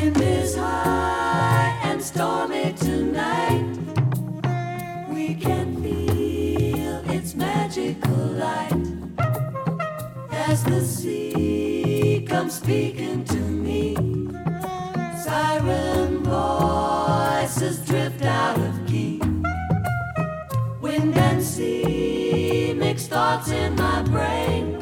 in this high and stormy tonight. We can feel its magical light as the sea comes speaking to me. Siren voices drift out of key. Wind and sea mix thoughts in my brain.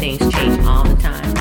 Things change all the time.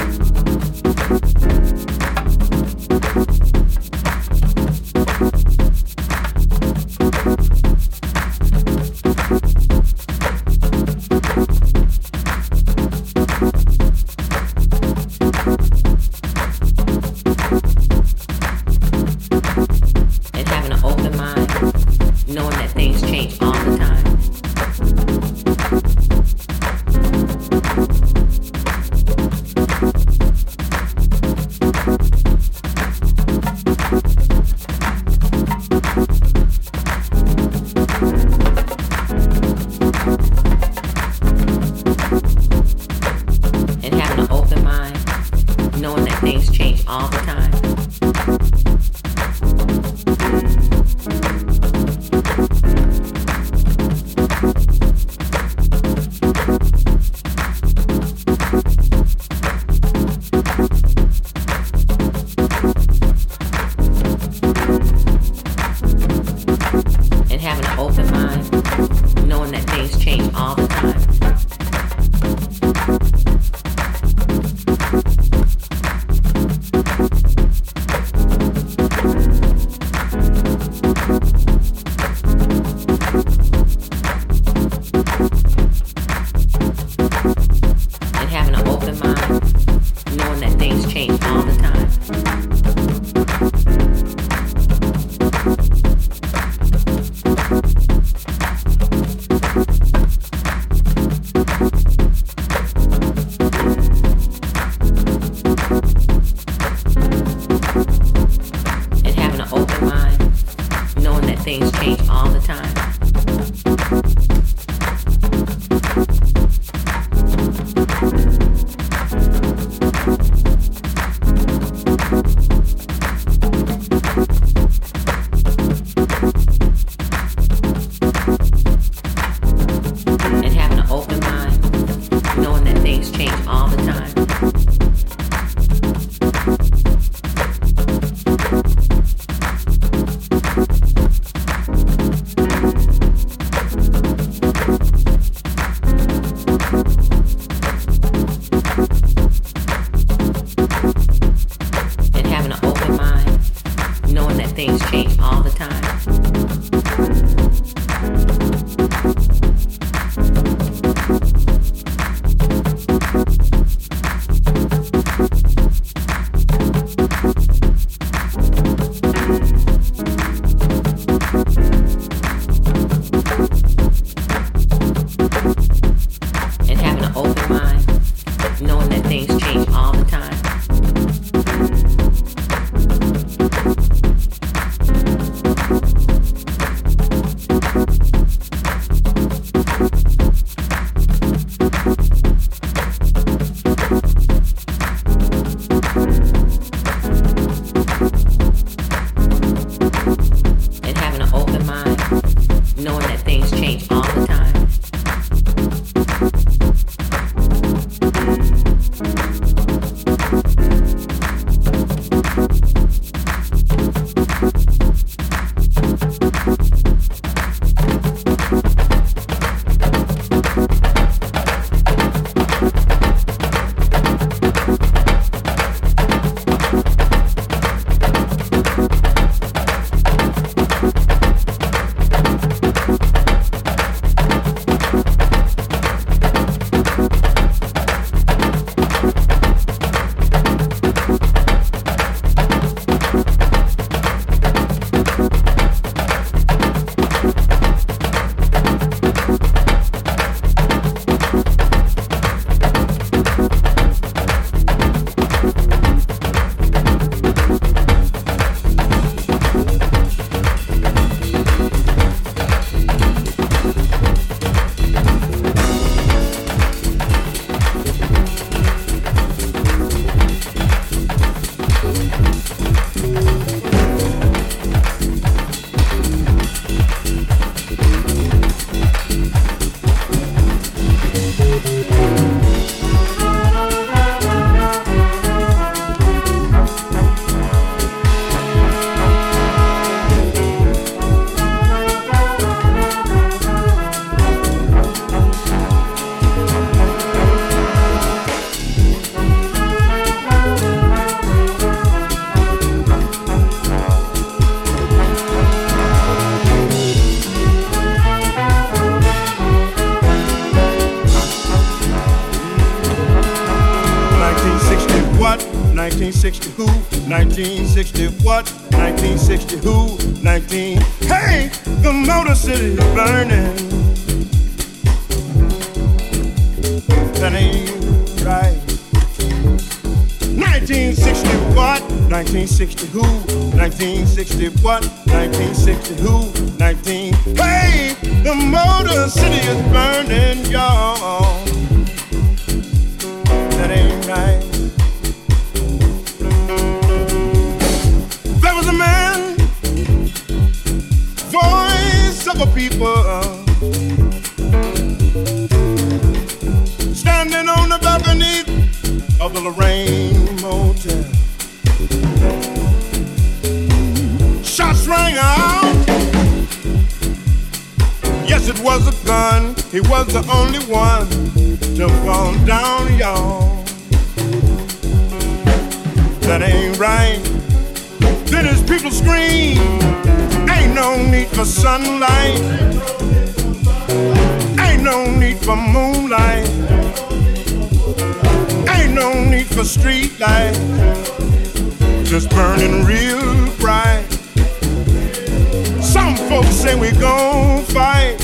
Folks say we gon' fight.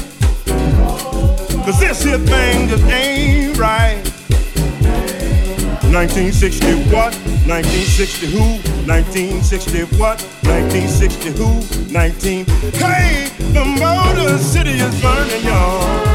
Cause this here thing just ain't right. 1960 what? 1960 who? 1960 what? 1960 who? 19. Hey, the Motor City is burning, y'all.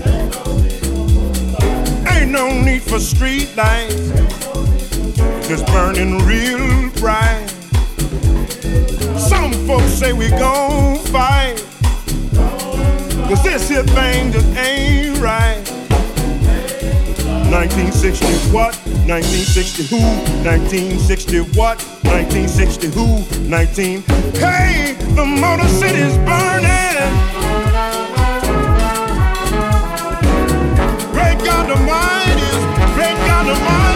No need for street lights. Just burning real bright. Some folks say we gon' fight. Cause this here thing just ain't right. 1960 what? 1960 who? 1960 what? 1960 who? 19. Hey, the Motor City's burning. God Almighty is, God